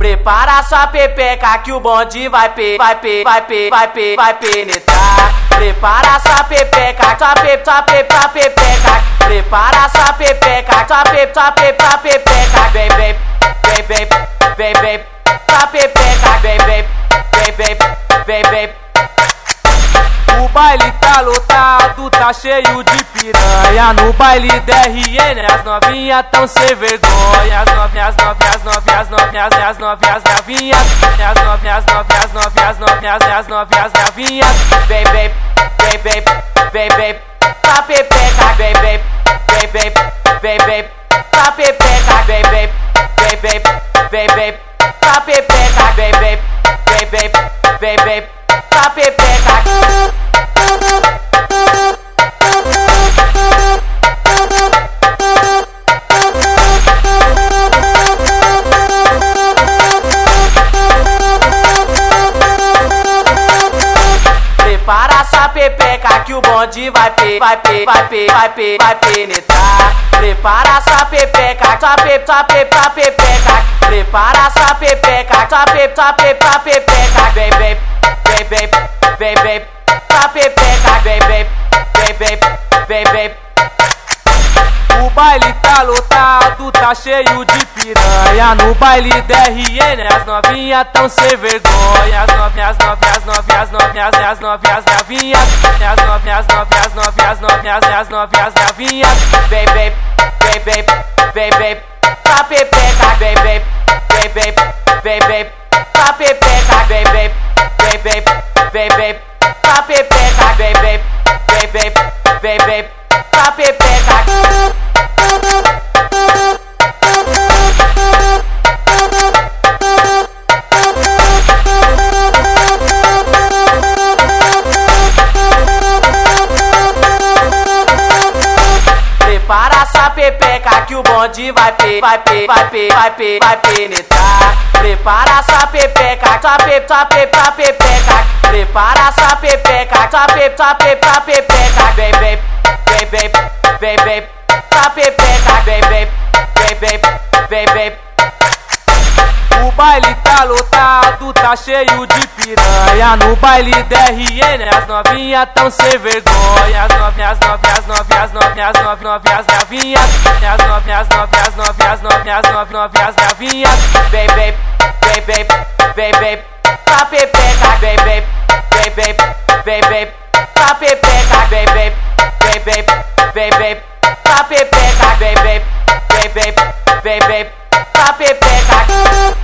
Prepara sua pepeca que o bonde vai pe, vai pe, vai pe, vai pe, vai penetrar. Prepara sua pepeca, sua pe, sua pe, sua pepeca. Prepara sua pepeca, sua pe, sua pe, sua pepeca. Vem, vem, vem, vem, vem, vem, sua pepeca. Vem, vem, vem, vem, vem, vem. Lotado, tá cheio de piranha. No baile DRN, as novinhas tão sem vergonha. As novinhas, novinhas, novinhas, novinhas, as novinhas, novinhas. As novinhas, novinhas, novinhas, novinhas, as novinhas, novinhas. Vem, vem, vem, vem, vem, vem, pra pepeca. Vem, vem, vem, vem, vem, vem, pra pepeca. Vem, vem, vem, vem, vem, vem, pra pepeca. Vem, vem, vem, vem, vem, vem, pra pepeca. Que o bonde vai pe, vai pe, vai pe, vai pe, vai penetrar. Prepara essa pepeca, sua pe, sua pe, sua pepeca. Prepara essa pepeca, sua pe, sua pe, sua pepeca. Vem, vem, vem, vem, vem, vem, sua pepeca. Vem, vem, vem, vem, vem, vem. O baile tá lotado, tá cheio de piranha. No baile DRN, as novinhas tão sem vergonha. As novinhas, novinhas, novinhas, novinhas, as novinhas, novinhas. As novinhas, novinhas, novinhas, novinhas, as novinhas, novinhas. Vem, vem, vem, vem, vem, vem, pra pepeca. Vem, vem, vem, vem, vem, vem, pra pepeca. Vem, vem, vem, vem, vem, vem, pra pepeca. Vem, vem, vem, vem, vem, vem, pra pepeca. Prepara essa pepeca que o bonde vai pe, vai pe, vai pe, vai pe, vai penetrar. Prepara essa pepeca, sua pe, sua pe, sua pepeca. Prepara essa pepeca, sua pe, sua pe, sua pepeca. Vem, vem, vem, vem, vem, vem, sua pepeca. Vem, vem, vem, vem, vem, vem. O baile tá lotado, tá cheio de piranha. No baile DRN, as novinhas tão sem vergonha. As novinhas, novinhas, novinhas, novinhas, novinhas, novinhas, novinhas. As novinhas, novinhas, novinhas, novinhas, novinhas, novinhas. Vem, vem, vem, vem, vem, vem, pra pepeca. Vem, vem, vem, vem, vem, vem, pra pepeca. Vem, vem, vem, vem, vem, vem, pra pepeca. Vem, vem, vem, vem, vem, vem, pra pepeca.